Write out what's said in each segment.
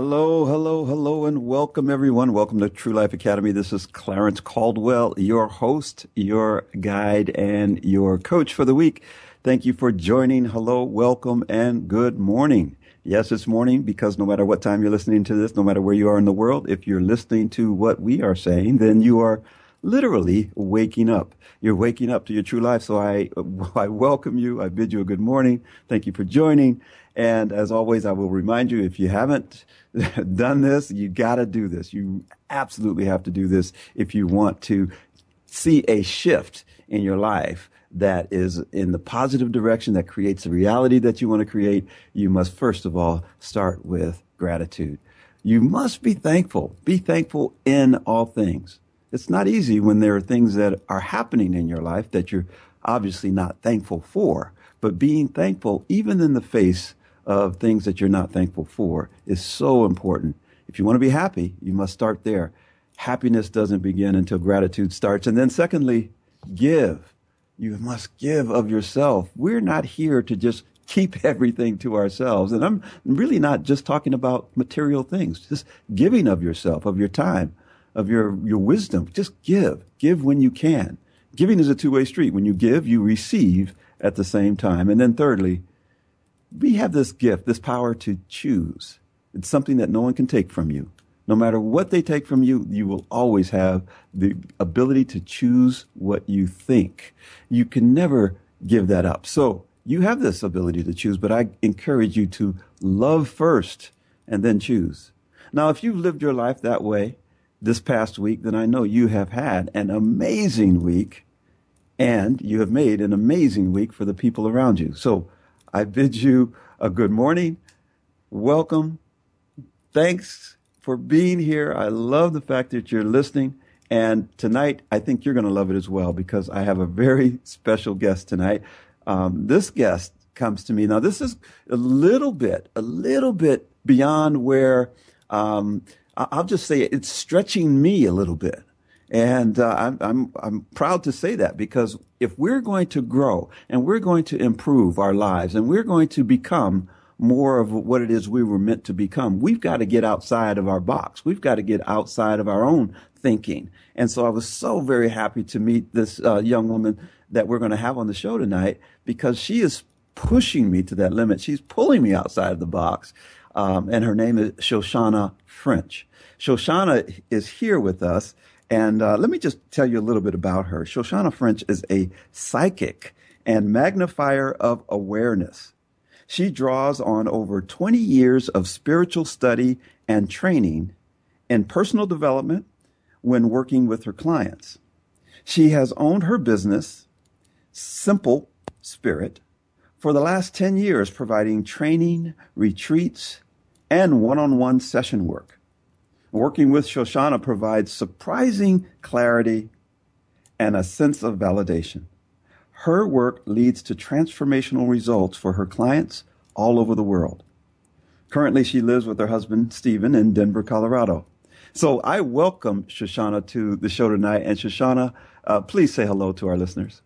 Hello, hello, hello, and welcome everyone. Welcome to True Life Academy. This is Clarence Caldwell, your host, your guide, and your coach for the week. Thank you for joining. Hello, welcome, and good morning. Yes, it's morning because no matter what time you're listening to this, no matter where you are in the world, if you're listening to what we are saying, then you are literally waking up. You're waking up to your true life. So I, I welcome you. I bid you a good morning. Thank you for joining. And as always, I will remind you, if you haven't done this, you gotta do this. You absolutely have to do this if you want to see a shift in your life that is in the positive direction that creates the reality that you want to create. You must first of all start with gratitude. You must be thankful. Be thankful in all things. It's not easy when there are things that are happening in your life that you're obviously not thankful for, but being thankful even in the face of things that you're not thankful for is so important. If you want to be happy, you must start there. Happiness doesn't begin until gratitude starts. And then secondly, give. You must give of yourself. We're not here to just keep everything to ourselves. And I'm really not just talking about material things, just giving of yourself, of your time, of your, your wisdom. Just give. Give when you can. Giving is a two way street. When you give, you receive at the same time. And then thirdly, we have this gift, this power to choose. It's something that no one can take from you. No matter what they take from you, you will always have the ability to choose what you think. You can never give that up. So you have this ability to choose, but I encourage you to love first and then choose. Now, if you've lived your life that way this past week, then I know you have had an amazing week and you have made an amazing week for the people around you. So I bid you a good morning. Welcome. Thanks for being here. I love the fact that you're listening. And tonight, I think you're going to love it as well because I have a very special guest tonight. Um, this guest comes to me. Now, this is a little bit, a little bit beyond where, um, I'll just say it's stretching me a little bit. And uh, I'm, I'm, I'm proud to say that because if we're going to grow and we're going to improve our lives and we're going to become more of what it is we were meant to become, we've got to get outside of our box. We've got to get outside of our own thinking. And so I was so very happy to meet this uh, young woman that we're going to have on the show tonight because she is pushing me to that limit. She's pulling me outside of the box. Um, and her name is Shoshanna French. Shoshanna is here with us and uh, let me just tell you a little bit about her. Shoshanna French is a psychic and magnifier of awareness. She draws on over 20 years of spiritual study and training in personal development when working with her clients. She has owned her business, Simple Spirit, for the last 10 years, providing training, retreats, and one on one session work. Working with Shoshanna provides surprising clarity and a sense of validation. Her work leads to transformational results for her clients all over the world. Currently, she lives with her husband, Stephen, in Denver, Colorado. So I welcome Shoshanna to the show tonight. And Shoshanna, uh, please say hello to our listeners.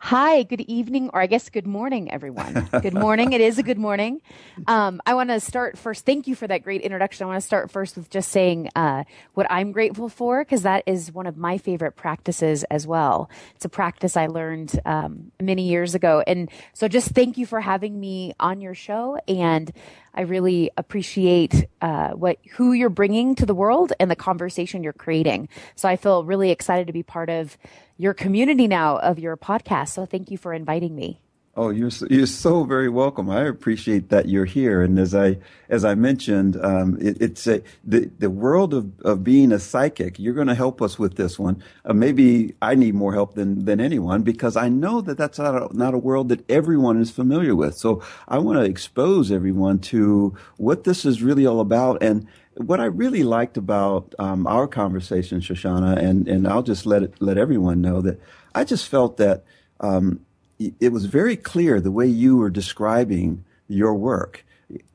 Hi, good evening, or I guess good morning, everyone. Good morning. it is a good morning. Um, I want to start first. Thank you for that great introduction. I want to start first with just saying uh, what I'm grateful for, because that is one of my favorite practices as well. It's a practice I learned um, many years ago. And so just thank you for having me on your show. And I really appreciate uh, what who you're bringing to the world and the conversation you're creating. So I feel really excited to be part of your community now of your podcast. So thank you for inviting me. Oh, you're so, you're so very welcome. I appreciate that you're here. And as I as I mentioned, um, it, it's a, the the world of, of being a psychic. You're going to help us with this one. Uh, maybe I need more help than than anyone because I know that that's not a, not a world that everyone is familiar with. So I want to expose everyone to what this is really all about and what I really liked about um, our conversation, Shoshanna, and, and I'll just let it, let everyone know that I just felt that um, it was very clear the way you were describing your work.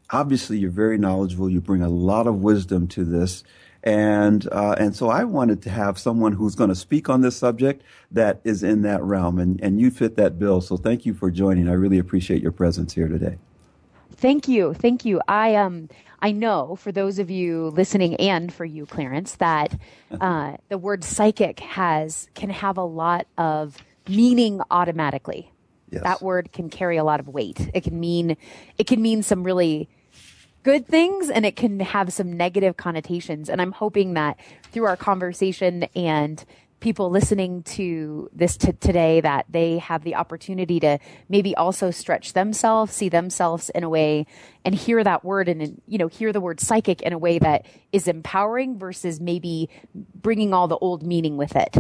Obviously, you're very knowledgeable. You bring a lot of wisdom to this. And, uh, and so I wanted to have someone who's going to speak on this subject that is in that realm. And, and you fit that bill. So thank you for joining. I really appreciate your presence here today. Thank you. Thank you. I, um, I know for those of you listening and for you, Clarence, that uh, the word psychic has can have a lot of meaning automatically. Yes. That word can carry a lot of weight. It can mean it can mean some really good things and it can have some negative connotations. And I'm hoping that through our conversation and people listening to this t- today that they have the opportunity to maybe also stretch themselves, see themselves in a way and hear that word and, you know, hear the word psychic in a way that is empowering versus maybe bringing all the old meaning with it.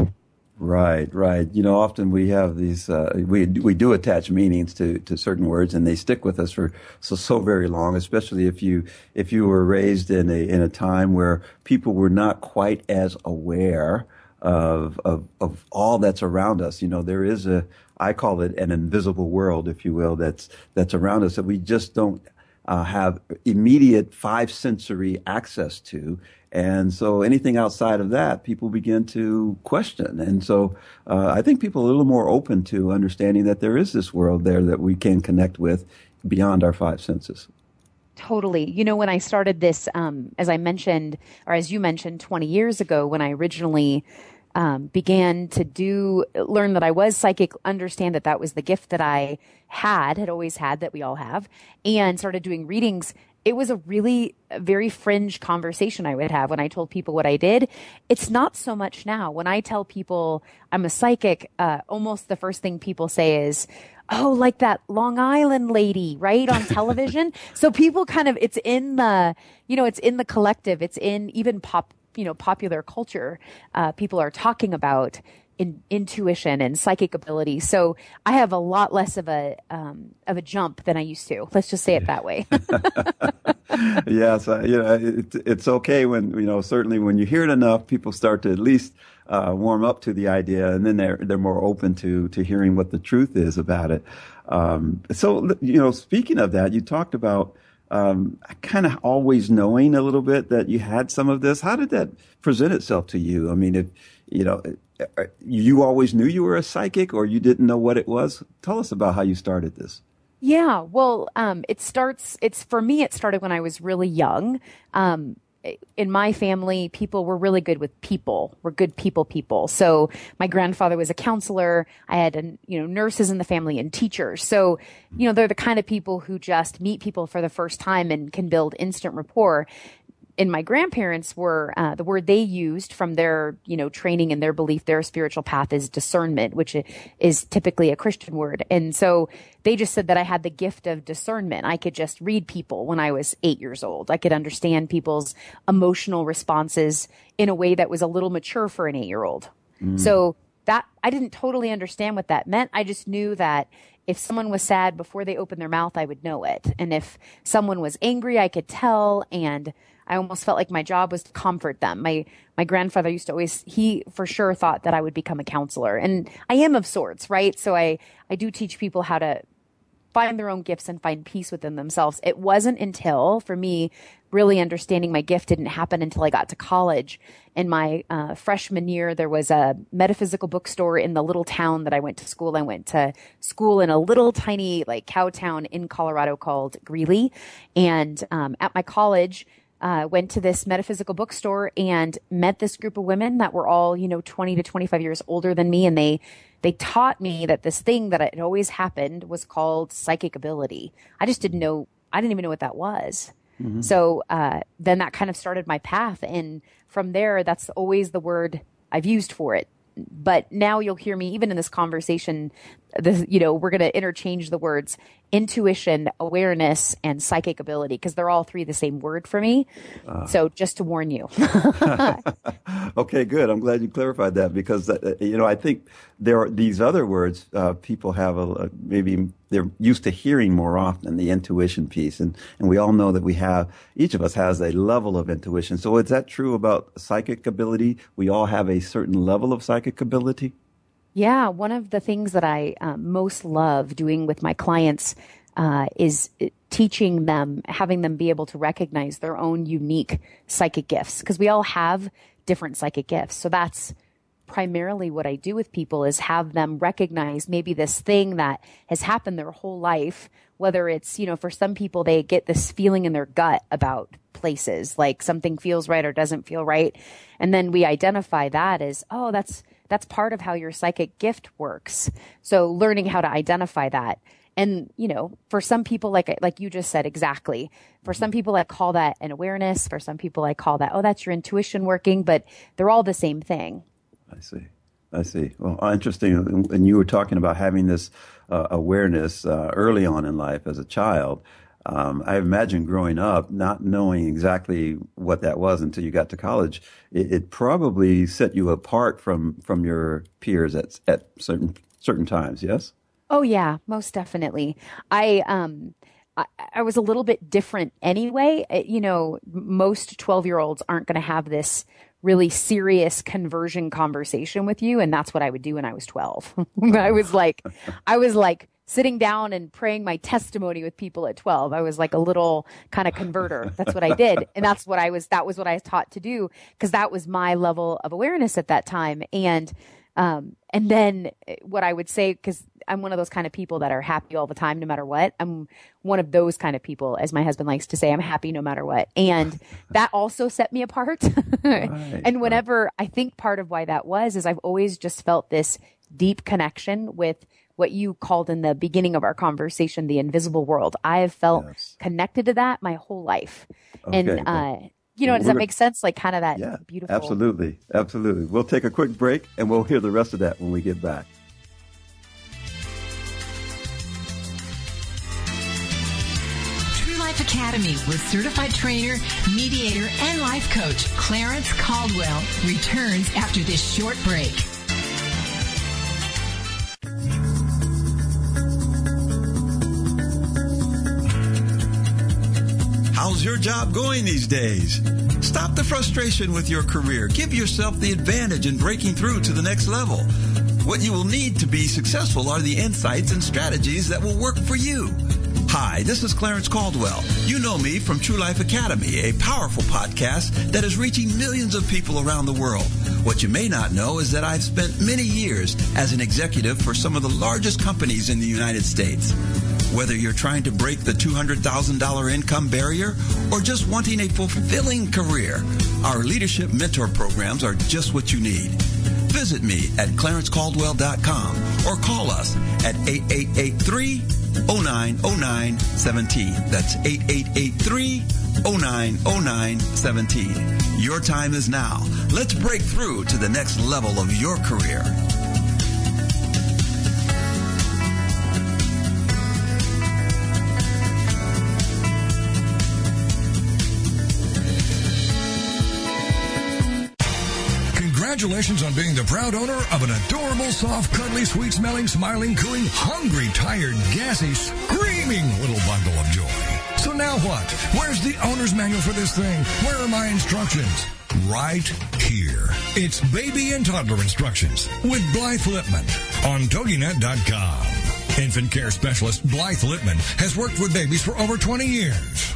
Right, right. You know, often we have these, uh, we, we do attach meanings to, to certain words and they stick with us for so, so very long, especially if you, if you were raised in a, in a time where people were not quite as aware of, of, of all that's around us. You know, there is a, I call it an invisible world, if you will, that's, that's around us that we just don't uh, have immediate five sensory access to. And so anything outside of that, people begin to question. And so uh, I think people are a little more open to understanding that there is this world there that we can connect with beyond our five senses. Totally. You know, when I started this, um, as I mentioned, or as you mentioned 20 years ago, when I originally um, began to do learn that I was psychic, understand that that was the gift that I had, had always had, that we all have, and started doing readings. It was a really very fringe conversation I would have when I told people what I did. It's not so much now. When I tell people I'm a psychic, uh, almost the first thing people say is, oh, like that Long Island lady, right? On television. so people kind of, it's in the, you know, it's in the collective. It's in even pop you know popular culture, uh, people are talking about in, intuition and psychic ability. So I have a lot less of a um, of a jump than I used to. Let's just say it that way. yes, uh, you know it, it's okay when you know certainly when you hear it enough, people start to at least uh, warm up to the idea, and then they're they're more open to to hearing what the truth is about it. Um, so you know, speaking of that, you talked about um, kind of always knowing a little bit that you had some of this. How did that present itself to you? I mean, if you know, you always knew you were a psychic, or you didn't know what it was. Tell us about how you started this. Yeah, well, um, it starts. It's for me. It started when I was really young. Um, in my family, people were really good with people. We're good people people. So my grandfather was a counselor. I had, you know, nurses in the family and teachers. So, you know, they're the kind of people who just meet people for the first time and can build instant rapport and my grandparents were uh, the word they used from their you know training and their belief their spiritual path is discernment which is typically a christian word. And so they just said that i had the gift of discernment. I could just read people when i was eight years old. I could understand people's emotional responses in a way that was a little mature for an eight year old mm. so that i didn't totally understand what that meant. I just knew that if someone was sad before they opened their mouth i would know it and if someone was angry i could tell and I almost felt like my job was to comfort them. My my grandfather used to always he for sure thought that I would become a counselor, and I am of sorts, right? So I I do teach people how to find their own gifts and find peace within themselves. It wasn't until, for me, really understanding my gift didn't happen until I got to college. In my uh, freshman year, there was a metaphysical bookstore in the little town that I went to school. I went to school in a little tiny like cow town in Colorado called Greeley, and um, at my college. Uh, went to this metaphysical bookstore and met this group of women that were all, you know, 20 to 25 years older than me. And they, they taught me that this thing that had always happened was called psychic ability. I just didn't know, I didn't even know what that was. Mm-hmm. So uh, then that kind of started my path. And from there, that's always the word I've used for it. But now you'll hear me, even in this conversation, this, you know, we're going to interchange the words intuition, awareness, and psychic ability because they're all three the same word for me. Uh, so just to warn you. okay, good. I'm glad you clarified that because uh, you know I think there are these other words uh, people have a, a, maybe they're used to hearing more often the intuition piece and and we all know that we have each of us has a level of intuition. So is that true about psychic ability? We all have a certain level of psychic ability. Yeah, one of the things that I um, most love doing with my clients uh, is uh, teaching them, having them be able to recognize their own unique psychic gifts because we all have different psychic gifts. So that's primarily what I do with people is have them recognize maybe this thing that has happened their whole life. Whether it's, you know, for some people, they get this feeling in their gut about places, like something feels right or doesn't feel right. And then we identify that as, oh, that's, that's part of how your psychic gift works. So learning how to identify that. And, you know, for some people, like, like you just said, exactly. For some people, I call that an awareness. For some people, I call that, oh, that's your intuition working, but they're all the same thing. I see. I see. Well, interesting. And you were talking about having this uh, awareness uh, early on in life as a child. Um, I imagine growing up, not knowing exactly what that was until you got to college, it, it, probably set you apart from from your peers at at certain certain times. Yes. Oh yeah, most definitely. I um. I, I was a little bit different anyway. You know, most 12 year olds aren't going to have this really serious conversion conversation with you. And that's what I would do when I was 12. I was like, I was like sitting down and praying my testimony with people at 12. I was like a little kind of converter. That's what I did. And that's what I was, that was what I was taught to do because that was my level of awareness at that time. And, um, and then what I would say, because I'm one of those kind of people that are happy all the time, no matter what. I'm one of those kind of people, as my husband likes to say, I'm happy no matter what. And that also set me apart. right, and whenever. I think part of why that was is I've always just felt this deep connection with what you called in the beginning of our conversation, the invisible world. I have felt yes. connected to that my whole life. Okay, and, uh, you know, does that make sense? Like kind of that yeah, beautiful. Absolutely. Absolutely. We'll take a quick break and we'll hear the rest of that when we get back. True Life Academy with certified trainer, mediator, and life coach Clarence Caldwell returns after this short break. Your job going these days? Stop the frustration with your career. Give yourself the advantage in breaking through to the next level. What you will need to be successful are the insights and strategies that will work for you. Hi, this is Clarence Caldwell. You know me from True Life Academy, a powerful podcast that is reaching millions of people around the world. What you may not know is that I've spent many years as an executive for some of the largest companies in the United States. Whether you're trying to break the $200,000 income barrier or just wanting a fulfilling career, our leadership mentor programs are just what you need. Visit me at clarencecaldwell.com or call us at 8883 090917. That's 8883 090917. Your time is now. Let's break through to the next level of your career. Congratulations on being the proud owner of an adorable, soft, cuddly, sweet smelling, smiling, cooing, hungry, tired, gassy, screaming little bundle of joy. So now what? Where's the owner's manual for this thing? Where are my instructions? Right here. It's baby and toddler instructions with Blythe Lipman on TogiNet.com. Infant care specialist Blythe Lipman has worked with babies for over 20 years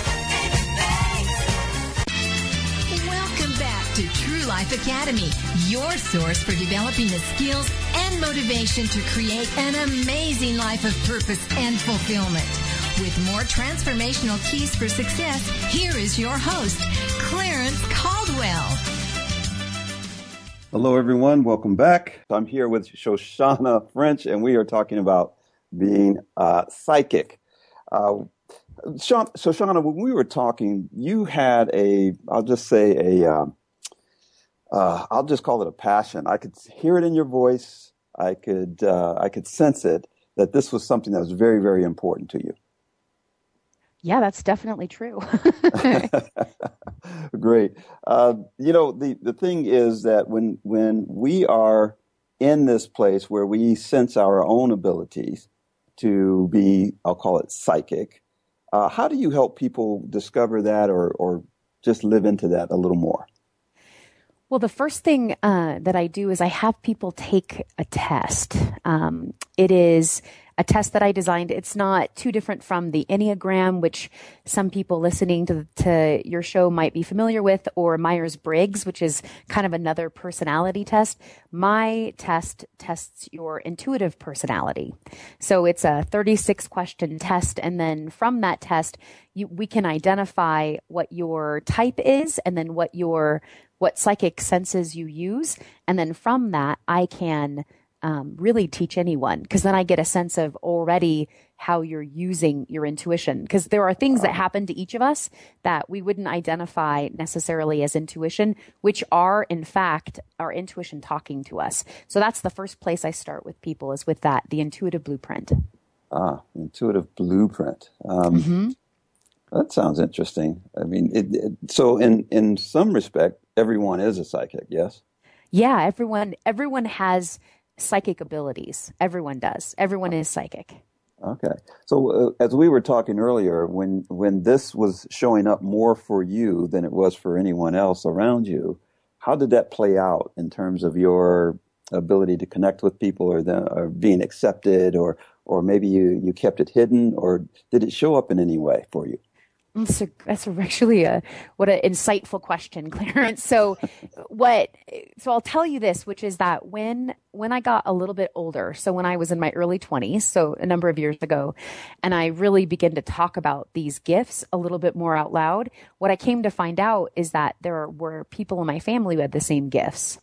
to True Life Academy, your source for developing the skills and motivation to create an amazing life of purpose and fulfillment. With more transformational keys for success, here is your host, Clarence Caldwell. Hello, everyone. Welcome back. I'm here with Shoshanna French, and we are talking about being uh, psychic. Uh, Shoshanna, when we were talking, you had a, I'll just say a, um, uh, I'll just call it a passion. I could hear it in your voice. I could, uh, I could sense it that this was something that was very, very important to you. Yeah, that's definitely true. Great. Uh, you know, the, the thing is that when, when we are in this place where we sense our own abilities to be, I'll call it psychic, uh, how do you help people discover that or, or just live into that a little more? Well, the first thing uh, that I do is I have people take a test. Um, it is a test that I designed. It's not too different from the Enneagram, which some people listening to, to your show might be familiar with, or Myers Briggs, which is kind of another personality test. My test tests your intuitive personality. So it's a 36 question test. And then from that test, you, we can identify what your type is and then what your, what psychic senses you use. And then from that, I can um, really teach anyone because then I get a sense of already how you're using your intuition. Because there are things that happen to each of us that we wouldn't identify necessarily as intuition, which are in fact our intuition talking to us. So that's the first place I start with people is with that, the intuitive blueprint. Ah, intuitive blueprint. Um, mm-hmm. That sounds interesting. I mean, it, it, so in in some respect, everyone is a psychic. Yes. Yeah, everyone everyone has psychic abilities. Everyone does. Everyone is psychic. Okay. So uh, as we were talking earlier, when when this was showing up more for you than it was for anyone else around you, how did that play out in terms of your ability to connect with people, or, the, or being accepted, or or maybe you you kept it hidden, or did it show up in any way for you? That's, a, that's actually a what an insightful question, Clarence. So, what? So I'll tell you this, which is that when when I got a little bit older, so when I was in my early twenties, so a number of years ago, and I really began to talk about these gifts a little bit more out loud, what I came to find out is that there were people in my family who had the same gifts,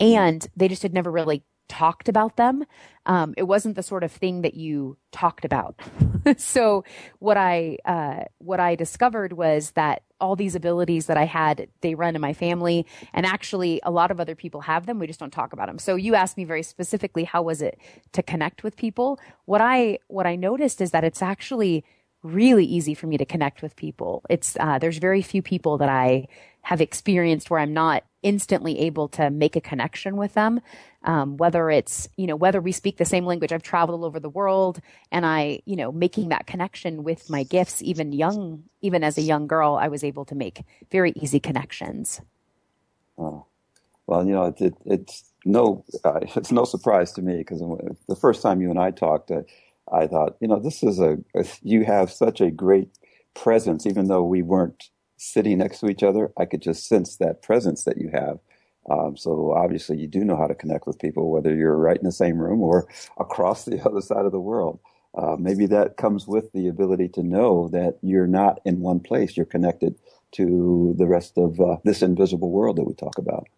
and they just had never really talked about them. Um, it wasn't the sort of thing that you talked about. so what I uh, what I discovered was that all these abilities that I had, they run in my family, and actually a lot of other people have them. We just don't talk about them. So you asked me very specifically, how was it to connect with people? What I what I noticed is that it's actually really easy for me to connect with people. It's uh, there's very few people that I have experienced where I'm not instantly able to make a connection with them. Um, whether it's, you know, whether we speak the same language, I've traveled all over the world and I, you know, making that connection with my gifts, even young, even as a young girl, I was able to make very easy connections. Oh, well, you know, it, it, it's no, uh, it's no surprise to me because the first time you and I talked, uh, I thought, you know, this is a, a, you have such a great presence, even though we weren't sitting next to each other, I could just sense that presence that you have. Um, so obviously, you do know how to connect with people, whether you're right in the same room or across the other side of the world. Uh, maybe that comes with the ability to know that you're not in one place; you're connected to the rest of uh, this invisible world that we talk about.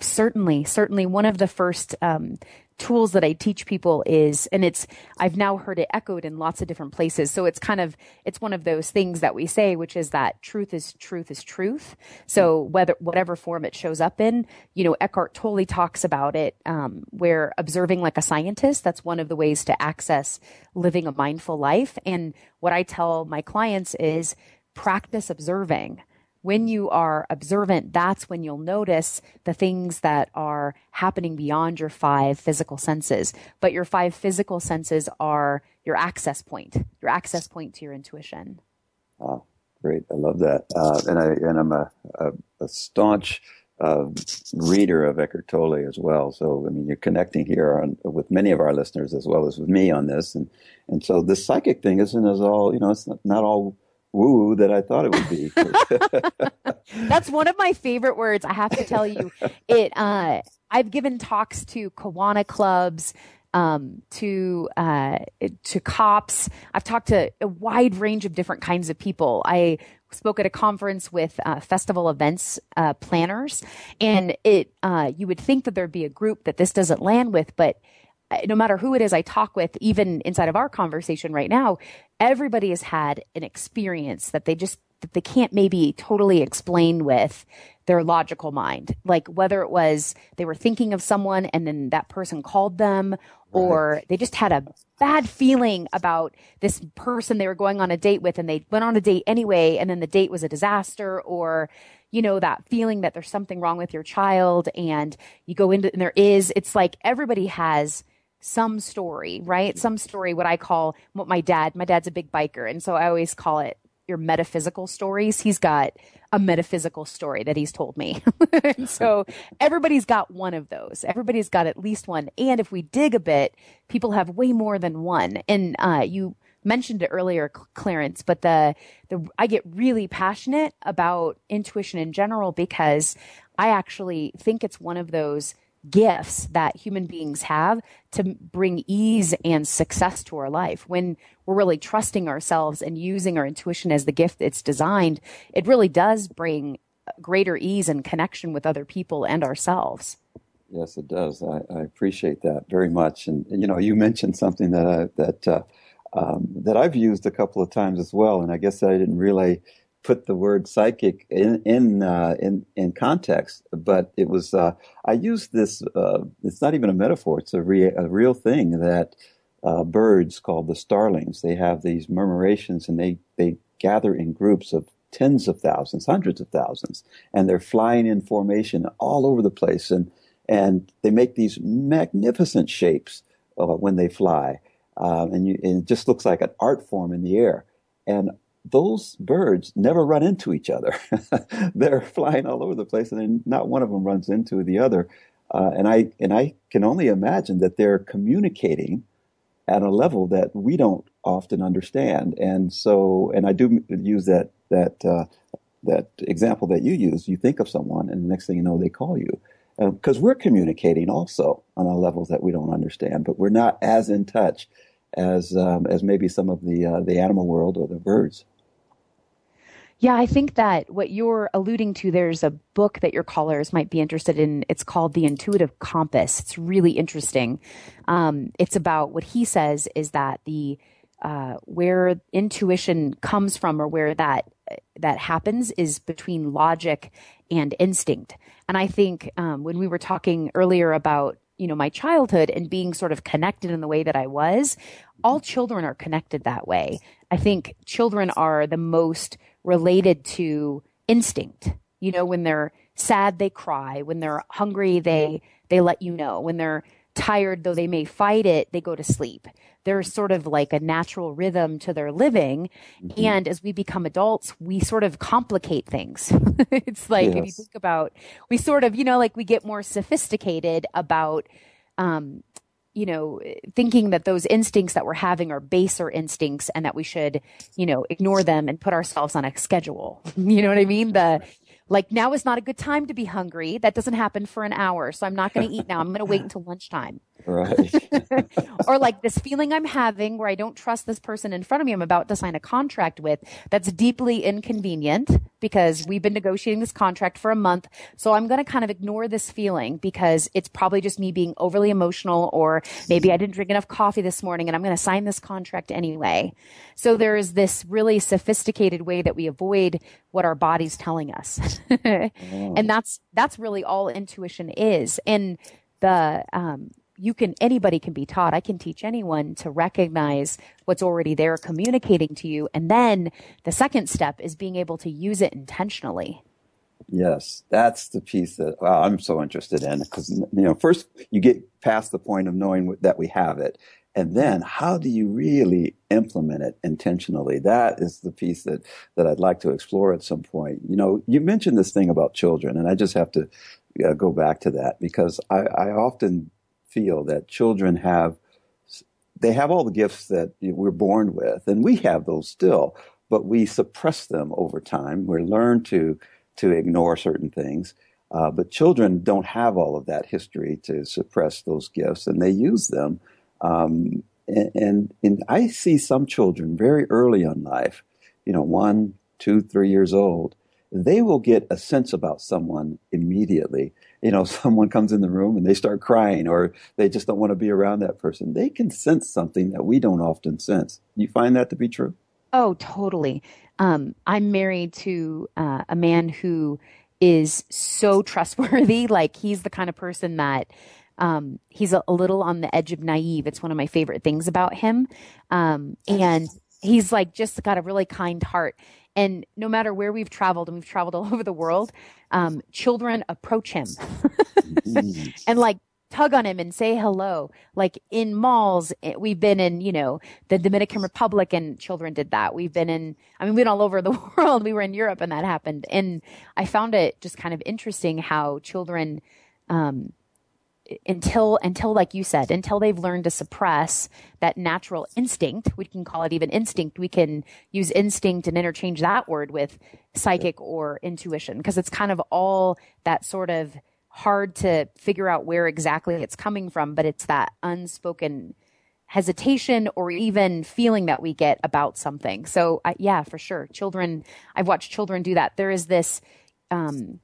Certainly, certainly. One of the first um, tools that I teach people is, and it's, I've now heard it echoed in lots of different places. So it's kind of, it's one of those things that we say, which is that truth is truth is truth. So whether, whatever form it shows up in, you know, Eckhart Tolle talks about it, um, where observing like a scientist, that's one of the ways to access living a mindful life. And what I tell my clients is practice observing when you are observant, that's when you'll notice the things that are happening beyond your five physical senses. But your five physical senses are your access point, your access point to your intuition. Oh, great. I love that. Uh, and I, and I'm a, a, a staunch, uh, reader of Eckhart Tolle as well. So, I mean, you're connecting here on, with many of our listeners as well as with me on this. And, and so this psychic thing isn't as all, you know, it's not, not all woo that I thought it would be. That's one of my favorite words. I have to tell you, it. Uh, I've given talks to Kiwanis clubs, um, to uh, to cops. I've talked to a wide range of different kinds of people. I spoke at a conference with uh, festival events uh, planners, and it uh, you would think that there'd be a group that this doesn't land with, but no matter who it is I talk with, even inside of our conversation right now, everybody has had an experience that they just that they can't maybe totally explain with their logical mind. Like whether it was they were thinking of someone and then that person called them or they just had a bad feeling about this person they were going on a date with and they went on a date anyway and then the date was a disaster or you know that feeling that there's something wrong with your child and you go into and there is it's like everybody has some story, right? Some story, what I call what my dad, my dad's a big biker. And so I always call it your metaphysical stories. He's got a metaphysical story that he's told me. so everybody's got one of those. Everybody's got at least one. And if we dig a bit, people have way more than one. And, uh, you, mentioned it earlier, Clarence, but the, the, I get really passionate about intuition in general because I actually think it's one of those gifts that human beings have to bring ease and success to our life. When we're really trusting ourselves and using our intuition as the gift it's designed, it really does bring greater ease and connection with other people and ourselves. Yes, it does. I, I appreciate that very much. And, you know, you mentioned something that I, that uh, um, that I've used a couple of times as well, and I guess I didn't really put the word psychic in in uh, in, in context, but it was uh, I used this. Uh, it's not even a metaphor; it's a, a real thing that uh, birds called the starlings. They have these murmurations, and they they gather in groups of tens of thousands, hundreds of thousands, and they're flying in formation all over the place, and and they make these magnificent shapes uh, when they fly, um, and, you, and it just looks like an art form in the air. And those birds never run into each other. They're flying all over the place, and not one of them runs into the other. Uh, and I and I can only imagine that they're communicating at a level that we don't often understand. And so, and I do use that that uh, that example that you use. You think of someone, and the next thing you know, they call you because uh, we're communicating also on a level that we don't understand, but we're not as in touch as um, as maybe some of the uh, the animal world or the birds. Yeah, I think that what you're alluding to, there's a book that your callers might be interested in. It's called The Intuitive Compass. It's really interesting. Um, it's about what he says is that the uh, where intuition comes from or where that that happens is between logic and instinct. And I think um, when we were talking earlier about you know my childhood and being sort of connected in the way that I was, all children are connected that way. I think children are the most related to instinct. You know, when they're sad, they cry. When they're hungry, they, they let you know. When they're tired, though they may fight it, they go to sleep. There's sort of like a natural rhythm to their living. Mm-hmm. And as we become adults, we sort of complicate things. it's like, yes. if you think about, we sort of, you know, like we get more sophisticated about, um, you know, thinking that those instincts that we're having are baser instincts and that we should, you know, ignore them and put ourselves on a schedule. you know what I mean? The, like now is not a good time to be hungry. That doesn't happen for an hour. So I'm not going to eat now. I'm going to wait until lunchtime. Right. or like this feeling I'm having where I don't trust this person in front of me I'm about to sign a contract with that's deeply inconvenient because we've been negotiating this contract for a month. So I'm going to kind of ignore this feeling because it's probably just me being overly emotional or maybe I didn't drink enough coffee this morning and I'm going to sign this contract anyway. So there is this really sophisticated way that we avoid what our body's telling us. And that's, that's really all intuition is. And the, um, you can anybody can be taught. I can teach anyone to recognize what's already there communicating to you. And then the second step is being able to use it intentionally. Yes. That's the piece that wow, i'm so interested in. Because you know first you get past the point of knowing that we have it and then how do you really implement it intentionally that is the piece that that i'd like to explore at some point you know you mentioned this thing about children and i just have to uh, go back to that because I, I often feel that children have they have all the gifts that we're born with, and we have those still, but we suppress them over time. We learn to to ignore certain things. Uh, but children don't have all of that history to suppress those gifts, and they use them. Um, and, and, and I see some children very early in life, you know, one, two, three years old, they will get a sense about someone immediately you know, someone comes in the room and they start crying or they just don't want to be around that person, they can sense something that we don't often sense. You find that to be true? Oh, totally. Um, I'm married to uh, a man who is so trustworthy. Like he's the kind of person that um, he's a, a, little on the edge of naive. It's one of my favorite things about him. Um, and he's like just got a really kind heart. And no matter where we've traveled, and we've traveled all over the world, um, children approach him and like tug on him and say hello. Like in malls, eh, we've been in, you know, the Dominican Republic and children did that. We've been in, I mean, we've been all over the world. We were in Europe and that happened. And I found it just kind of interesting how children, um, until until like you said until they've learned to suppress that natural instinct we can call it even instinct we can use instinct and interchange that word with psychic or intuition because it's kind of all that sort of hard to figure out where exactly it's coming from but it's that unspoken hesitation or even feeling that we get about something. So uh, yeah for sure. Children i've watched children do that. There is this um,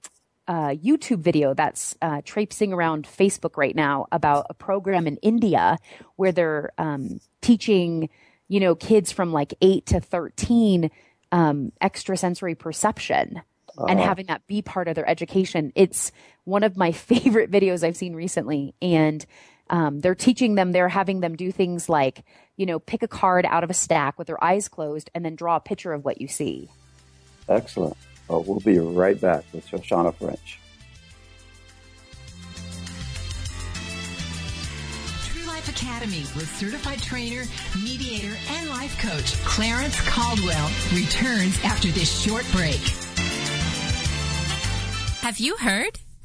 uh, YouTube video that's uh, traipsing around Facebook right now about a program in India where they're um, teaching, you know, kids from like eight to thirteen um, extrasensory perception uh-huh. and having that be part of their education. It's one of my favorite videos I've seen recently, and um, they're teaching them. They're having them do things like, you know, pick a card out of a stack with their eyes closed and then draw a picture of what you see. Excellent. Well, we'll be right back with Shoshanna French. True Life Academy with certified trainer, mediator, and life coach Clarence Caldwell returns after this short break. Have you heard?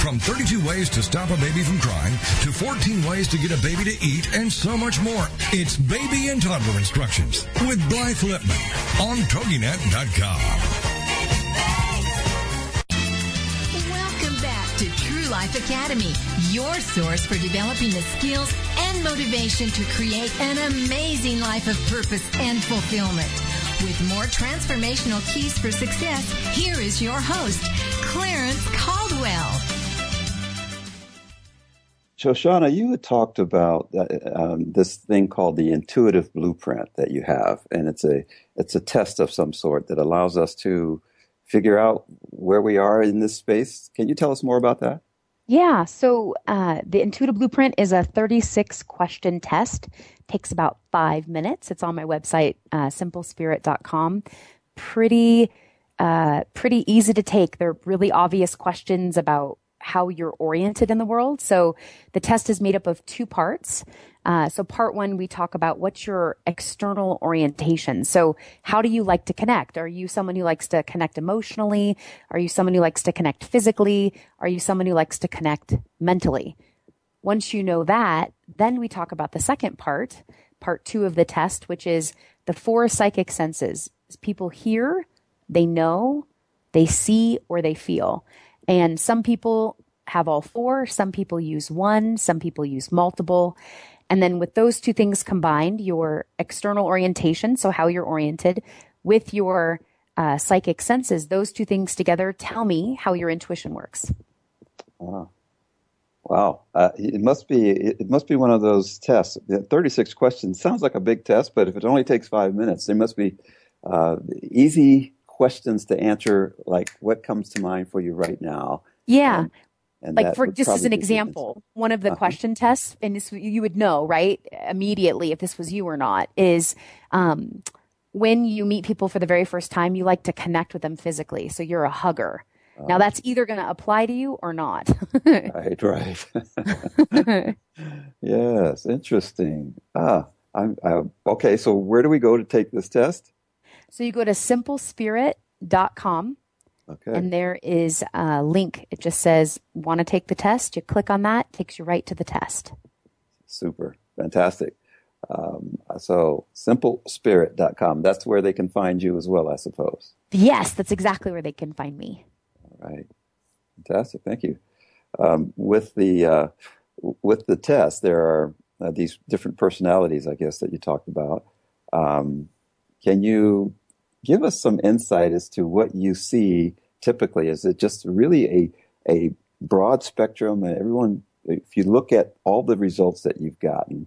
From 32 ways to stop a baby from crying to 14 ways to get a baby to eat and so much more. It's Baby and Toddler Instructions with Blythe Lipman on TogiNet.com. Welcome back to True Life Academy, your source for developing the skills and motivation to create an amazing life of purpose and fulfillment. With more transformational keys for success, here is your host, Clarence Caldwell. Shoshanna, you had talked about um, this thing called the intuitive blueprint that you have, and it's a it's a test of some sort that allows us to figure out where we are in this space. Can you tell us more about that? Yeah. So uh, the intuitive blueprint is a 36 question test. Takes about five minutes. It's on my website, uh, simplespirit.com. Pretty, uh, pretty easy to take. They're really obvious questions about how you're oriented in the world. So the test is made up of two parts. Uh, so part one, we talk about what's your external orientation. So how do you like to connect? Are you someone who likes to connect emotionally? Are you someone who likes to connect physically? Are you someone who likes to connect mentally? Once you know that, then we talk about the second part, part two of the test, which is the four psychic senses. People hear, they know, they see, or they feel. And some people have all four. Some people use one. Some people use multiple. And then with those two things combined, your external orientation, so how you're oriented, with your uh, psychic senses, those two things together tell me how your intuition works. Wow. Wow. Uh, it must be it must be one of those tests. 36 questions sounds like a big test, but if it only takes five minutes, they must be uh, easy questions to answer, like what comes to mind for you right now. Yeah. And, and like for just as an example, one of the uh-huh. question tests, and this you would know right immediately if this was you or not, is um, when you meet people for the very first time, you like to connect with them physically. So you're a hugger. Uh, now that's either going to apply to you or not. right, right. yes, interesting. Ah, I'm, I, okay. So where do we go to take this test? So you go to simplespirit.com. Okay. And there is a link. It just says, want to take the test? You click on that, takes you right to the test. Super. Fantastic. Um, so simplespirit.com. That's where they can find you as well, I suppose. Yes, that's exactly where they can find me. All right. Fantastic. Thank you. Um, with the, uh, with the test, there are uh, these different personalities, I guess, that you talked about. Um, can you give us some insight as to what you see typically. Is it just really a a broad spectrum? And everyone, if you look at all the results that you've gotten,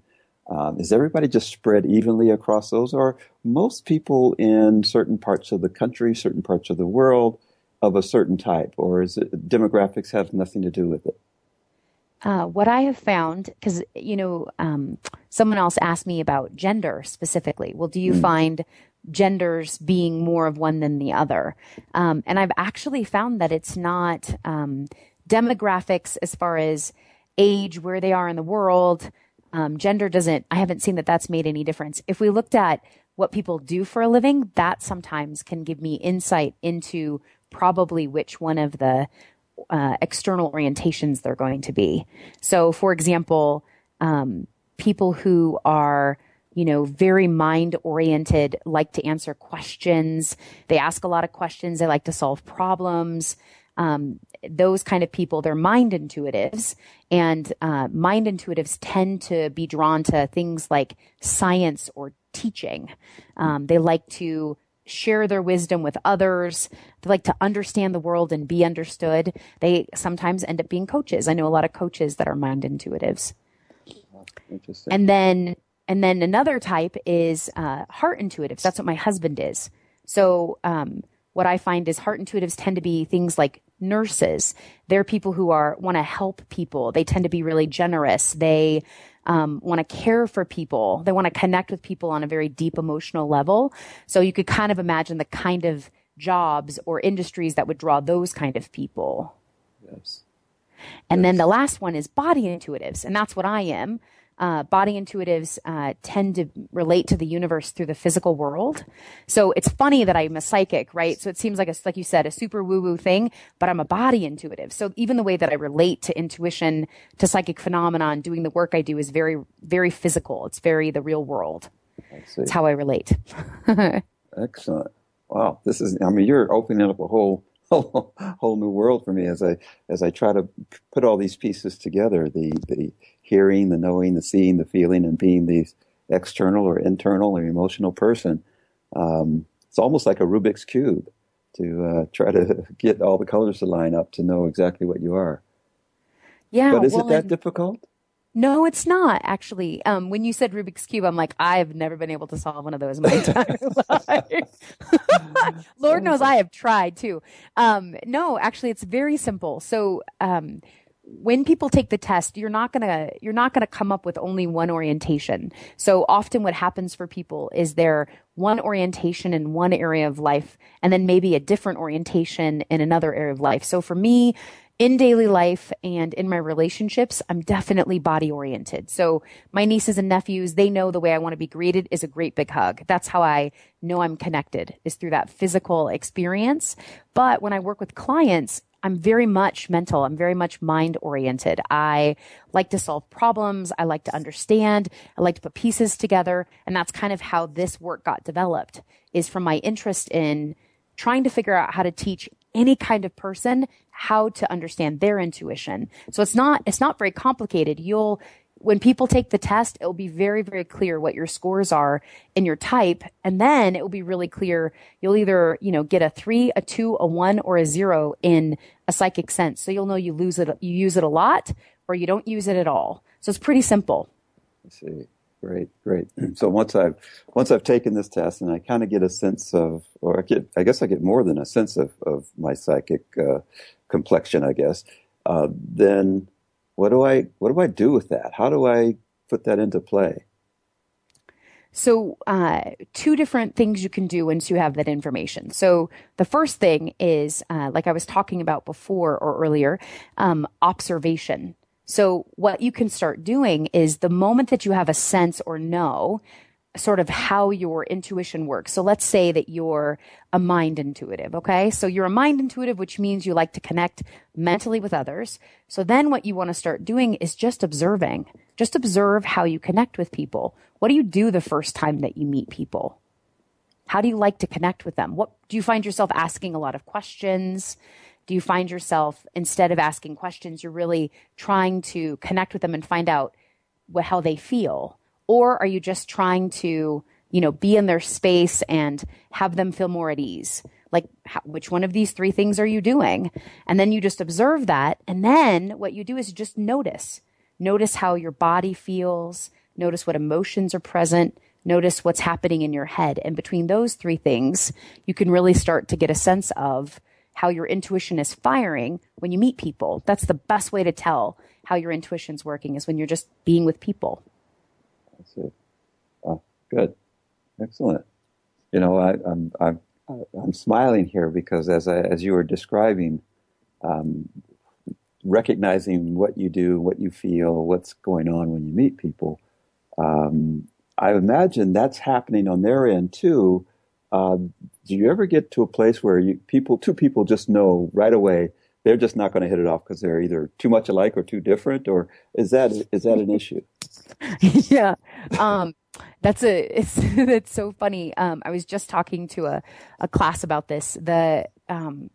um, is everybody just spread evenly across those, or most people in certain parts of the country, certain parts of the world, of a certain type, or is it demographics have nothing to do with it? Uh, what I have found, because you know, um, someone else asked me about gender specifically. Well, do you mm. find genders being more of one than the other. Um, and I've actually found that it's not um, demographics as far as age, where they are in the world. Um, gender doesn't, I haven't seen that that's made any difference. If we looked at what people do for a living, that sometimes can give me insight into probably which one of the uh, external orientations they're going to be. So, for example, um, people who are you know, very mind oriented, like to answer questions. They ask a lot of questions. They like to solve problems. Um, those kind of people, they're mind intuitives. And uh, mind intuitives tend to be drawn to things like science or teaching. Um, they like to share their wisdom with others. They like to understand the world and be understood. They sometimes end up being coaches. I know a lot of coaches that are mind intuitives. And then and then another type is uh, heart intuitives. That's what my husband is. So um, what I find is heart intuitives tend to be things like nurses. They're people who are want to help people. They tend to be really generous. They um, want to care for people. They want to connect with people on a very deep emotional level. So you could kind of imagine the kind of jobs or industries that would draw those kind of people. Yes. And yes. then the last one is body intuitives, and that's what I am uh, body intuitives uh, tend to relate to the universe through the physical world. So it's funny that I'm a psychic, right? So it seems like a, like you said, a super woo woo thing, but I'm a body intuitive. So even the way that I relate to intuition, to psychic phenomenon, doing the work I do is very, very physical. It's very the real world. It's how I relate. Excellent. Wow. This is, I mean, you're opening up a whole whole, whole new world for me as I as I try to put all these pieces together. The the hearing, the knowing, the seeing, the feeling, and being the external or internal or emotional person. Um, it's almost like a Rubik's cube to uh, try to get all the colors to line up to know exactly what you are. Yeah, but is well, it that difficult? No, it's not actually. Um, when you said Rubik's cube, I'm like, I've never been able to solve one of those in my entire life. Lord knows I have tried too. Um, no, actually, it's very simple. So, um, when people take the test, you're not gonna, you're not gonna come up with only one orientation. So often what happens for people is they're one orientation in one area of life and then maybe a different orientation in another area of life. So for me, in daily life and in my relationships, I'm definitely body oriented. So my nieces and nephews, they know the way I want to be greeted is a great big hug. That's how I know I'm connected is through that physical experience. But when I work with clients, I'm very much mental. I'm very much mind oriented. I like to solve problems. I like to understand. I like to put pieces together. And that's kind of how this work got developed is from my interest in trying to figure out how to teach any kind of person how to understand their intuition. So it's not, it's not very complicated. You'll, when people take the test, it will be very, very clear what your scores are in your type. And then it will be really clear. You'll either, you know, get a three, a two, a one, or a zero in a psychic sense. So you'll know you lose it, you use it a lot or you don't use it at all. So it's pretty simple. I see. Great, great. So once I've once I've taken this test and I kind of get a sense of, or I get, I guess I get more than a sense of of my psychic uh, complexion, I guess. Uh, then what do I what do I do with that? How do I put that into play? So, uh, two different things you can do once you have that information. So, the first thing is, uh, like I was talking about before or earlier, um, observation. So what you can start doing is the moment that you have a sense or know sort of how your intuition works. So let's say that you're a mind intuitive. Okay. So you're a mind intuitive, which means you like to connect mentally with others. So then what you want to start doing is just observing, just observe how you connect with people. What do you do the first time that you meet people? How do you like to connect with them? What do you find yourself asking a lot of questions? Do you find yourself instead of asking questions you're really trying to connect with them and find out what, how they feel? Or are you just trying to you know be in their space and have them feel more at ease? Like how, which one of these three things are you doing? And then you just observe that and then what you do is just notice. Notice how your body feels. Notice what emotions are present. Notice what's happening in your head. And between those three things you can really start to get a sense of how your intuition is firing when you meet people. That's the best way to tell how your intuition's working is when you're just being with people. Oh, good. Excellent. You know, I, am I'm, I'm, I'm smiling here because as I, as you were describing, um, recognizing what you do, what you feel, what's going on when you meet people, um, I imagine that's happening on their end too. Uh, do you ever get to a place where you, people, two people just know right away they're just not going to hit it off because they're either too much alike or too different, or is that is that an issue? yeah, um, that's a it's it's so funny. Um, I was just talking to a a class about this. The um,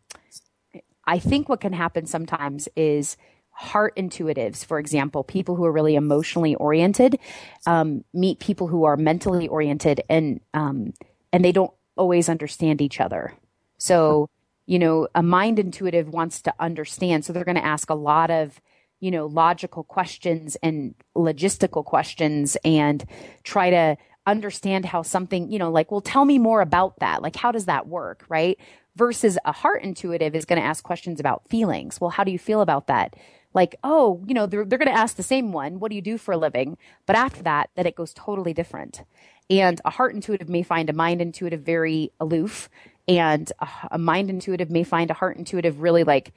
I think what can happen sometimes is heart intuitives, for example, people who are really emotionally oriented, um, meet people who are mentally oriented, and um, and they don't always understand each other. So, you know, a mind intuitive wants to understand. So they're going to ask a lot of, you know, logical questions and logistical questions and try to understand how something, you know, like, well, tell me more about that. Like, how does that work? Right. versus a heart intuitive is going to ask questions about feelings. Well, how do you feel about that? Like, oh, you know, they're, they're going to ask the same one. What do you do for a living? But after that, that it goes totally different. And a heart intuitive may find a mind intuitive very aloof. And a, mind intuitive may find a heart intuitive really like,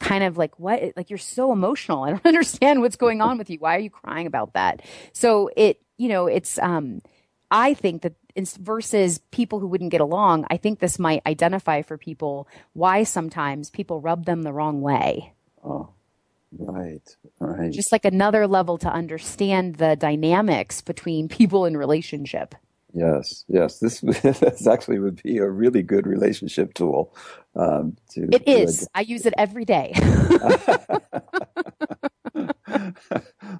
kind of like what? Like you're so emotional. I don't understand what's going on with you. Why are you crying about that? So it you know it's um i think that it's versus people who wouldn't get along i think this might identify for people why sometimes people rub them the wrong way. Oh right right just like another level to understand the dynamics between people in relationship Yes, yes. This, this actually would be a really good relationship tool. Um, to, it is. I use it every day.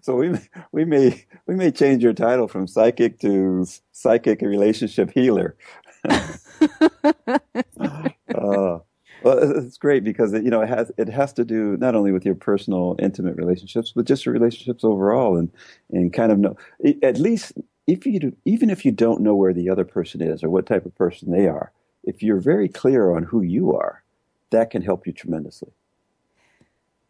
so we we may we may change your title from psychic to psychic relationship healer. uh, well, it's great because it, you know it has it has to do not only with your personal intimate relationships, but just your relationships overall, and and kind of know at least if you do, even if you don't know where the other person is or what type of person they are, if you're very clear on who you are, that can help you tremendously.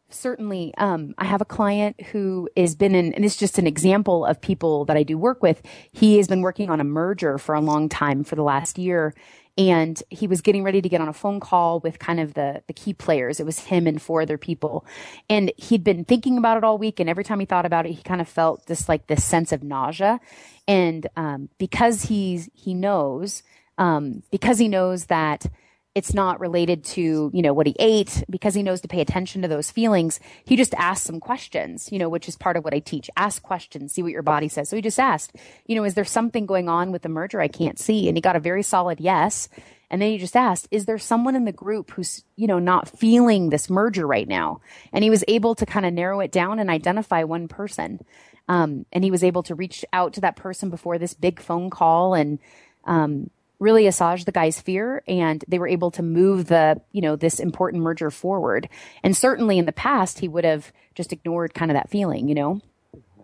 Certainly. Um, I have a client who has been in, and it's just an example of people that I do work with. He has been working on a merger for a long time for the last year and he was getting ready to get on a phone call with kind of the the key players. It was him and four other people, and he'd been thinking about it all week. And every time he thought about it, he kind of felt this like this sense of nausea. And um, because he's he knows um, because he knows that it's not related to, you know, what he ate because he knows to pay attention to those feelings. He just asked some questions, you know, which is part of what I teach. Ask questions, see what your body says. So he just asked, you know, is there something going on with the merger I can't see? And he got a very solid yes. And then he just asked, is there someone in the group who's, you know, not feeling this merger right now? And he was able to kind of narrow it down and identify one person. Um, and he was able to reach out to that person before this big phone call and, um, really assuaged the guy's fear and they were able to move the, you know, this important merger forward. And certainly in the past, he would have just ignored kind of that feeling, you know?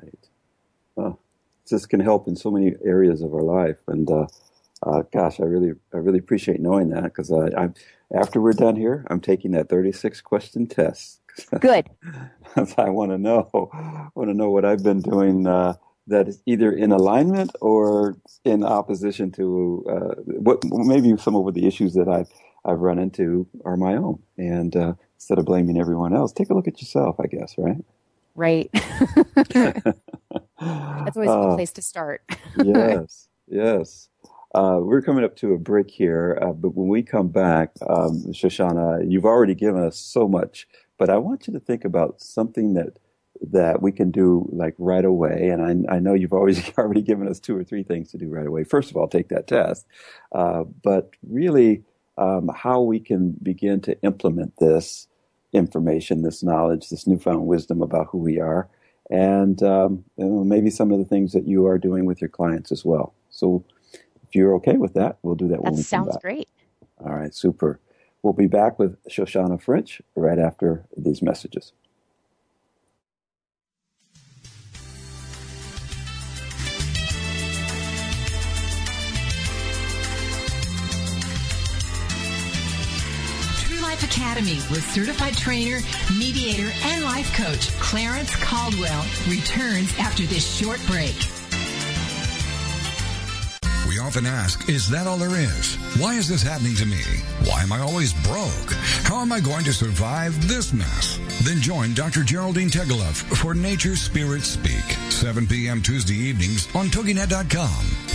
Right. Well, this can help in so many areas of our life. And, uh, uh, gosh, I really, I really appreciate knowing that because uh, I, after we're done here, I'm taking that 36 question test. Good. I want to know, I want to know what I've been doing, uh, that is either in alignment or in opposition to uh, what maybe some of the issues that I've I've run into are my own. And uh, instead of blaming everyone else, take a look at yourself. I guess, right? Right. That's always a good uh, place to start. yes. Yes. Uh, we're coming up to a break here, uh, but when we come back, um, Shoshanna, you've already given us so much, but I want you to think about something that that we can do like right away. And I, I, know you've always already given us two or three things to do right away. First of all, take that test, uh, but really um, how we can begin to implement this information, this knowledge, this newfound wisdom about who we are, and um, you know, maybe some of the things that you are doing with your clients as well. So, if you're okay with that, we'll do that. That sounds great. All right, super. We'll be back with Shoshanna French right after these messages. Academy with certified trainer, mediator, and life coach Clarence Caldwell returns after this short break. We often ask, is that all there is? Why is this happening to me? Why am I always broke? How am I going to survive this mess? Then join Dr. Geraldine Tegeloff for Nature Spirit Speak, 7 p.m. Tuesday evenings on TogiNet.com.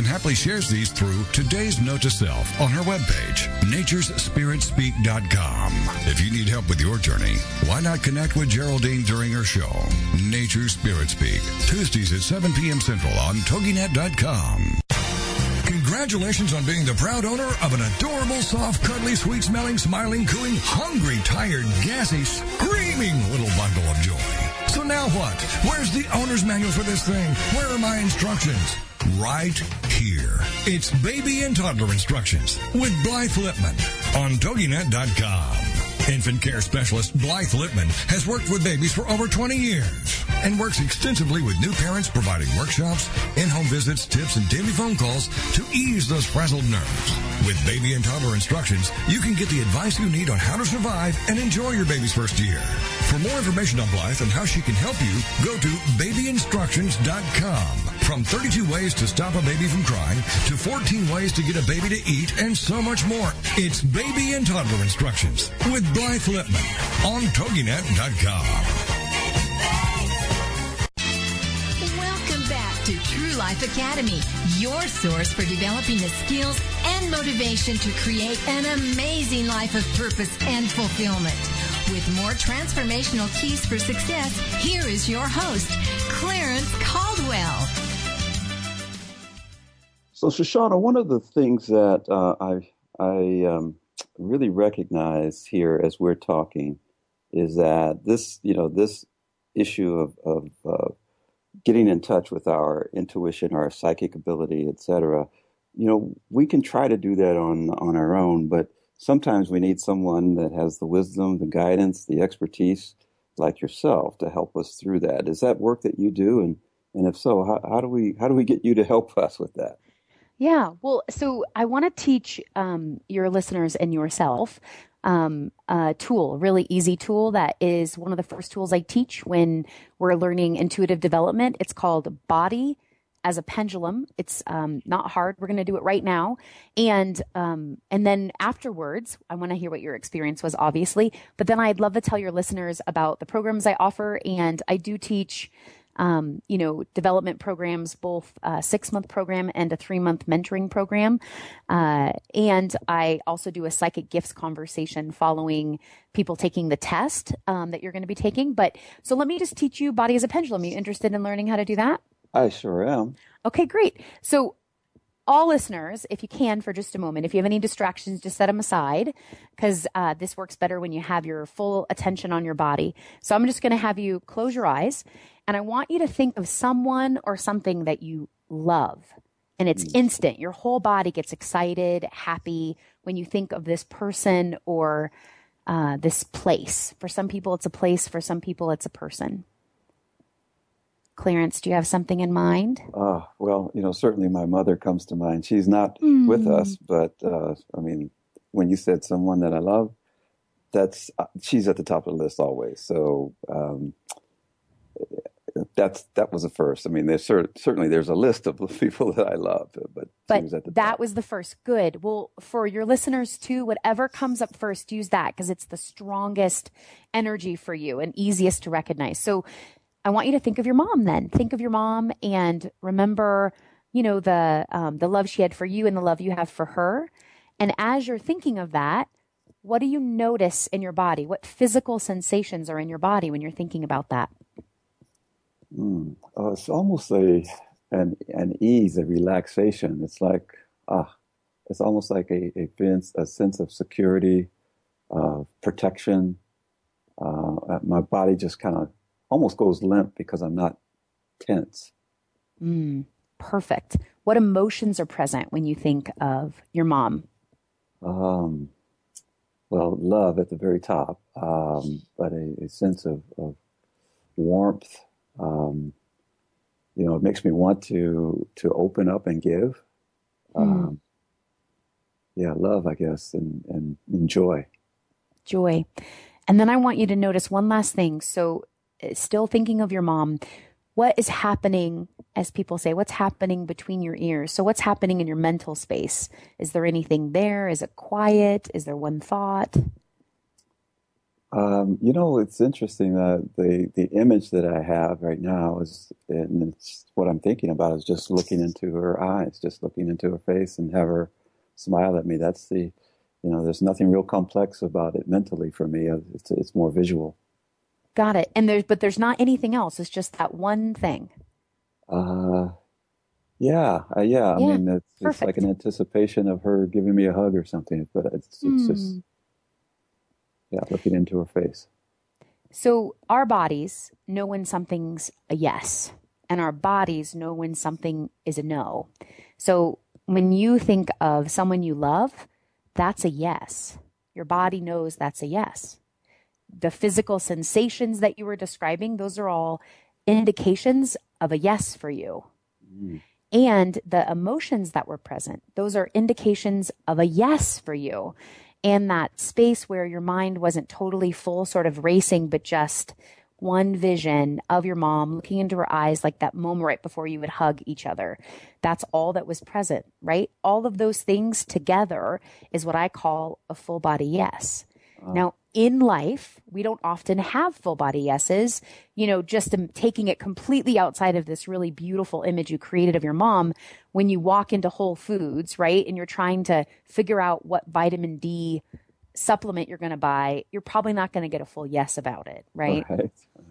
and happily shares these through today's note to self on her webpage, naturespiritspeak.com. If you need help with your journey, why not connect with Geraldine during her show, Nature Spirit Speak, Tuesdays at 7 p.m. Central on TogiNet.com. Congratulations on being the proud owner of an adorable, soft, cuddly, sweet smelling, smiling, cooing, hungry, tired, gassy, screaming little bundle of joy. So now what? Where's the owner's manual for this thing? Where are my instructions? Right here. It's baby and toddler instructions with Blythe Lipman on TogiNet.com. Infant care specialist Blythe Lipman has worked with babies for over 20 years and works extensively with new parents providing workshops, in-home visits, tips, and daily phone calls to ease those frazzled nerves. With baby and toddler instructions, you can get the advice you need on how to survive and enjoy your baby's first year. For more information on Blythe and how she can help you, go to babyinstructions.com. From 32 ways to stop a baby from crying to 14 ways to get a baby to eat and so much more. It's baby and toddler instructions with Blythe Lipman on TogiNet.com. Welcome back to True Life Academy, your source for developing the skills and motivation to create an amazing life of purpose and fulfillment. With more transformational keys for success, here is your host, Clarence Caldwell. So, Shoshanna, one of the things that uh, I I um, really recognize here as we're talking is that this, you know, this issue of, of uh, getting in touch with our intuition, our psychic ability, etc. You know, we can try to do that on on our own, but sometimes we need someone that has the wisdom, the guidance, the expertise, like yourself, to help us through that. Is that work that you do, and and if so, how, how do we how do we get you to help us with that? Yeah, well, so I want to teach um, your listeners and yourself um, a tool, a really easy tool that is one of the first tools I teach when we're learning intuitive development. It's called Body as a Pendulum. It's um, not hard. We're going to do it right now, and um, and then afterwards, I want to hear what your experience was, obviously. But then I'd love to tell your listeners about the programs I offer, and I do teach um, you know, development programs, both a six month program and a three month mentoring program. Uh, and I also do a psychic gifts conversation following people taking the test um, that you're going to be taking. But so let me just teach you body as a pendulum. Are you interested in learning how to do that? I sure am. Okay, great. So all listeners, if you can, for just a moment, if you have any distractions, just set them aside because uh, this works better when you have your full attention on your body. So I'm just going to have you close your eyes and I want you to think of someone or something that you love. And it's mm. instant. Your whole body gets excited, happy when you think of this person or uh, this place. For some people, it's a place. For some people, it's a person. Clarence, do you have something in mind? Uh, well, you know, certainly my mother comes to mind. She's not mm. with us, but uh, I mean, when you said someone that I love, that's uh, she's at the top of the list always. So um, that's that was the first. I mean, there's certainly there's a list of the people that I love, but but was that top. was the first. Good. Well, for your listeners too, whatever comes up first, use that because it's the strongest energy for you and easiest to recognize. So, I want you to think of your mom. Then think of your mom and remember, you know, the um, the love she had for you and the love you have for her. And as you're thinking of that, what do you notice in your body? What physical sensations are in your body when you're thinking about that? Mm. Oh, it's almost a an an ease, a relaxation. It's like ah, it's almost like a a, a sense of security, uh, protection. Uh, uh my body just kind of almost goes limp because I'm not tense. Mm, perfect. What emotions are present when you think of your mom? Um, well, love at the very top, um, but a, a sense of, of warmth, um, you know, it makes me want to to open up and give. Mm. Um, yeah, love, I guess, and and enjoy. Joy, and then I want you to notice one last thing. So, still thinking of your mom. What is happening, as people say, what's happening between your ears? So, what's happening in your mental space? Is there anything there? Is it quiet? Is there one thought? Um, you know, it's interesting that the the image that I have right now is, and it's what I'm thinking about is just looking into her eyes, just looking into her face, and have her smile at me. That's the, you know, there's nothing real complex about it mentally for me. It's it's more visual. Got it. And there's but there's not anything else. It's just that one thing. Uh, Yeah, uh, yeah. I Yeah, mean, it's, it's like an anticipation of her giving me a hug or something, but it's, it's just, Hmm. yeah, looking into her face. So our bodies know when something's a yes, and our bodies know when something is a no. So when you think of someone you love, that's a yes. Your body knows that's a yes. The physical sensations that you were describing, those are all indications of a yes for you. Mm. And the emotions that were present, those are indications of a yes for you. And that space where your mind wasn't totally full, sort of racing, but just one vision of your mom looking into her eyes, like that moment right before you would hug each other. That's all that was present, right? All of those things together is what I call a full body yes. Now, in life, we don't often have full body yeses. You know, just um, taking it completely outside of this really beautiful image you created of your mom when you walk into Whole Foods, right? And you're trying to figure out what vitamin D supplement you're going to buy, you're probably not going to get a full yes about it, right? Right.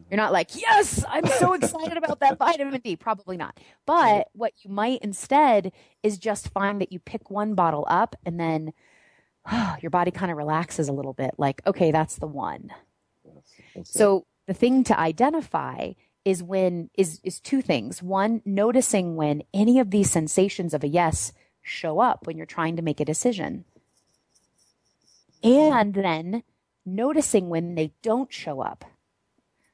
You're not like, yes, I'm so excited about that vitamin D. Probably not. But what you might instead is just find that you pick one bottle up and then your body kind of relaxes a little bit, like, okay, that's the one. That's it. So the thing to identify is when is is two things. One, noticing when any of these sensations of a yes show up when you're trying to make a decision. Mm-hmm. And then noticing when they don't show up.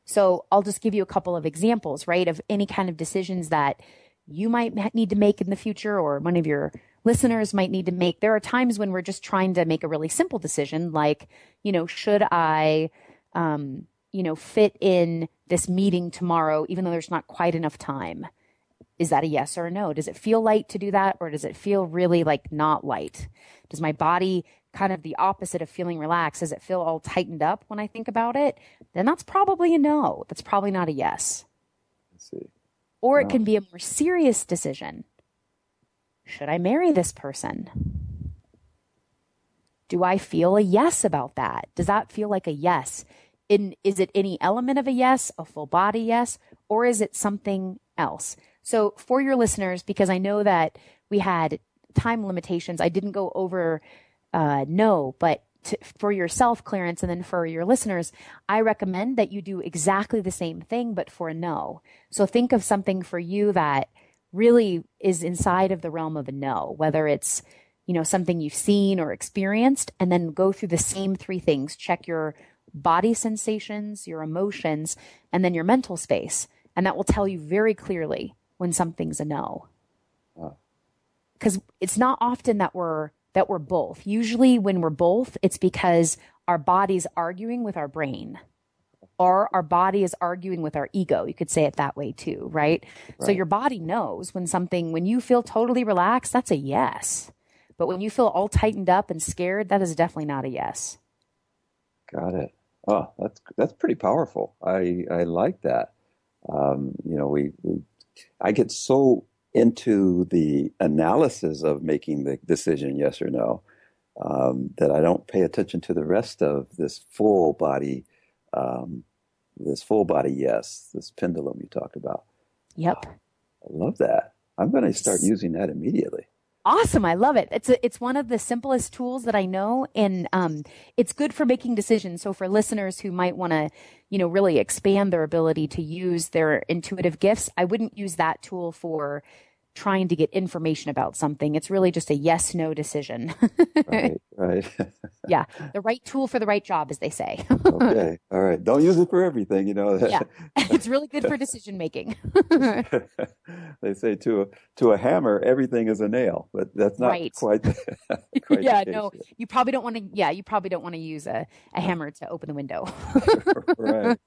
So I'll just give you a couple of examples, right, of any kind of decisions that you might need to make in the future or one of your listeners might need to make. There are times when we're just trying to make a really simple decision, like, you know, should I, um, you know, fit in this meeting tomorrow, even though there's not quite enough time? Is that a yes or a no? Does it feel light to do that, or does it feel really like not light? Does my body kind of the opposite of feeling relaxed? Does it feel all tightened up when I think about it? Then that's probably a no. That's probably not a yes. Let's see. Or it can be a more serious decision. Should I marry this person? Do I feel a yes about that? Does that feel like a yes? In, is it any element of a yes, a full body yes, or is it something else? So for your listeners, because I know that we had time limitations, I didn't go over uh, no, but to, for yourself, Clarence, and then for your listeners, I recommend that you do exactly the same thing, but for a no. So think of something for you that really is inside of the realm of a no, whether it's, you know, something you've seen or experienced, and then go through the same three things. Check your body sensations, your emotions, and then your mental space. And that will tell you very clearly when something's a no because it's not often that we're that we're both. Usually when we're both, it's because our body's arguing with our brain. Or our body is arguing with our ego. You could say it that way too, right? So your body knows when something when you feel totally relaxed, that's a yes. But when you feel all tightened up and scared, that is definitely not a yes. Got it. Oh, that's that's pretty powerful. I I like that. Um, you know, we, we I get so into the analysis of making the decision yes or no um, that I don't pay attention to the rest of this full body, um, this full body yes, this pendulum you talked about. Yep. I love that. I'm going to start using that immediately. Awesome. I love it. It's a, it's one of the simplest tools that I know and um, it's good for making decisions. So for listeners who might want to, you know, really expand their ability to use their intuitive gifts, I wouldn't use that tool for trying to get information about something. It's really just a yes no decision. Right, right. yeah. The right tool for the right job as they say. okay, all right. Don't use it for everything, you know. yeah. it's really good for decision making. they say to a to a hammer, everything is a nail, but that's not Right. quite. quite yeah, the case no, here. you probably don't want to. Yeah, you probably don't want to use a, a hammer to open the window. right.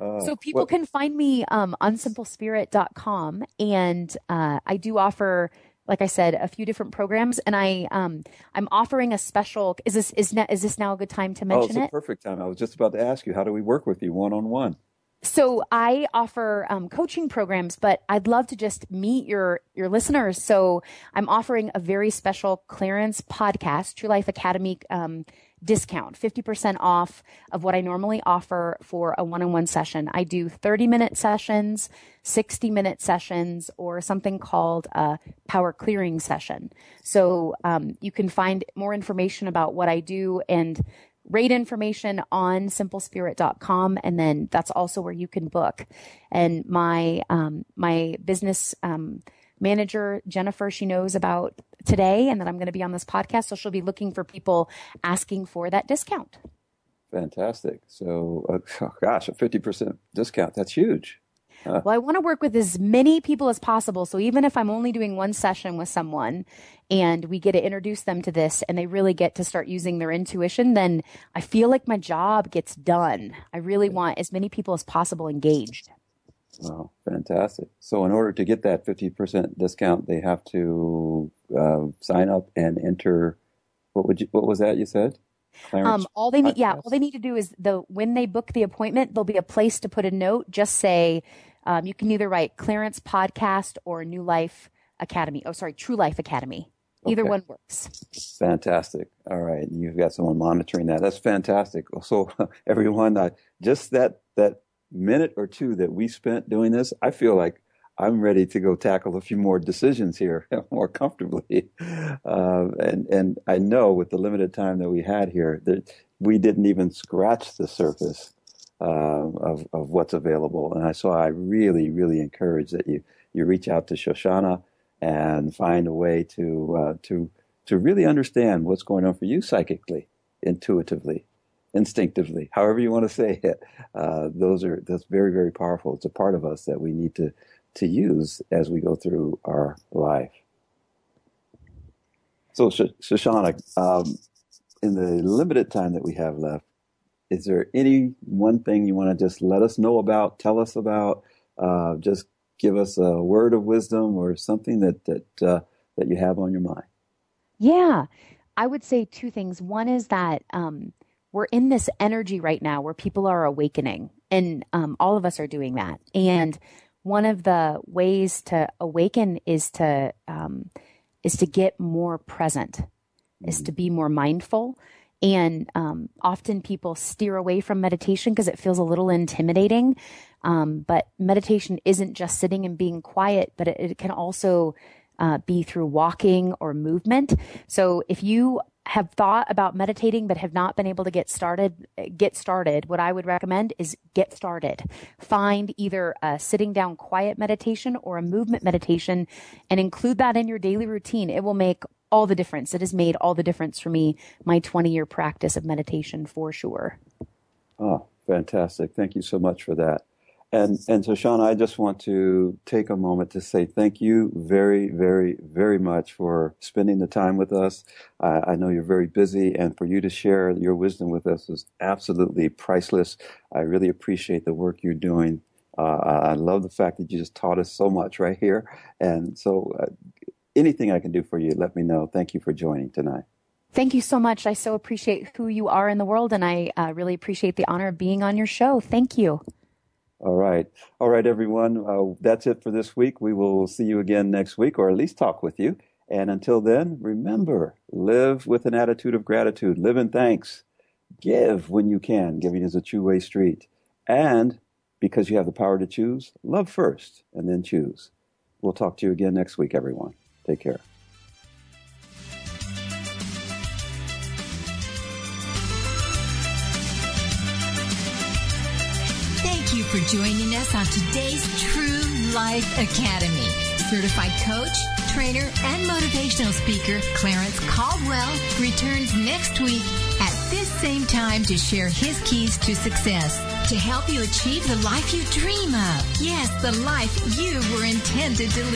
Uh, so people well, can find me um, on simplespirit.com and uh, I do offer like I said a few different programs and I um, I'm offering a special is this is, na- is this now a good time to mention Oh, it's a it? perfect time. I was just about to ask you, how do we work with you one on one? So I offer um, coaching programs, but I'd love to just meet your your listeners. So I'm offering a very special Clarence podcast, True Life Academy um, discount, 50% off of what I normally offer for a one on one session. I do 30 minute sessions, 60 minute sessions, or something called a power clearing session. So um, you can find more information about what I do and rate information on simplespirit.com and then that's also where you can book and my um, my business um, manager jennifer she knows about today and that i'm going to be on this podcast so she'll be looking for people asking for that discount fantastic so uh, oh gosh a 50% discount that's huge well, I want to work with as many people as possible. So even if I'm only doing one session with someone and we get to introduce them to this and they really get to start using their intuition, then I feel like my job gets done. I really want as many people as possible engaged. Wow, fantastic. So in order to get that 50% discount, they have to uh, sign up and enter. What would you, what was that you said? Um, all they need, yeah, all they need to do is the when they book the appointment, there'll be a place to put a note. Just say, um, you can either write Clarence Podcast or New Life Academy. Oh, sorry, True Life Academy. Either okay. one works. Fantastic. All right, you've got someone monitoring that. That's fantastic. So, everyone, uh, just that that minute or two that we spent doing this, I feel like I'm ready to go tackle a few more decisions here more comfortably. Uh, and and I know with the limited time that we had here that we didn't even scratch the surface uh, of, of what's available. And I, so I really, really encourage that you, you reach out to Shoshanna and find a way to, uh, to, to really understand what's going on for you psychically, intuitively, instinctively, however you want to say it. Uh, those are, that's very, very powerful. It's a part of us that we need to, to use as we go through our life. So, Shoshanna, um, in the limited time that we have left, is there any one thing you want to just let us know about, tell us about, uh, just give us a word of wisdom or something that that uh, that you have on your mind? Yeah, I would say two things. One is that um, we're in this energy right now where people are awakening, and um, all of us are doing that. And one of the ways to awaken is to um, is to get more present, mm-hmm. is to be more mindful. And um, often people steer away from meditation because it feels a little intimidating. Um, but meditation isn't just sitting and being quiet, but it, it can also uh, be through walking or movement. So if you have thought about meditating but have not been able to get started, get started, what I would recommend is get started. Find either a sitting down quiet meditation or a movement meditation and include that in your daily routine. It will make all the difference. It has made all the difference for me, my 20 year practice of meditation for sure. Oh, fantastic. Thank you so much for that. And, and so, Sean, I just want to take a moment to say thank you very, very, very much for spending the time with us. Uh, I know you're very busy, and for you to share your wisdom with us is absolutely priceless. I really appreciate the work you're doing. Uh, I love the fact that you just taught us so much right here. And so, uh, anything I can do for you, let me know. Thank you for joining tonight. Thank you so much. I so appreciate who you are in the world, and I uh, really appreciate the honor of being on your show. Thank you. All right. All right, everyone. Uh, that's it for this week. We will see you again next week, or at least talk with you. And until then, remember live with an attitude of gratitude, live in thanks, give when you can. Giving is a two way street. And because you have the power to choose, love first and then choose. We'll talk to you again next week, everyone. Take care. For joining us on today's True Life Academy. Certified coach, trainer, and motivational speaker Clarence Caldwell returns next week at this same time to share his keys to success to help you achieve the life you dream of. Yes, the life you were intended to live.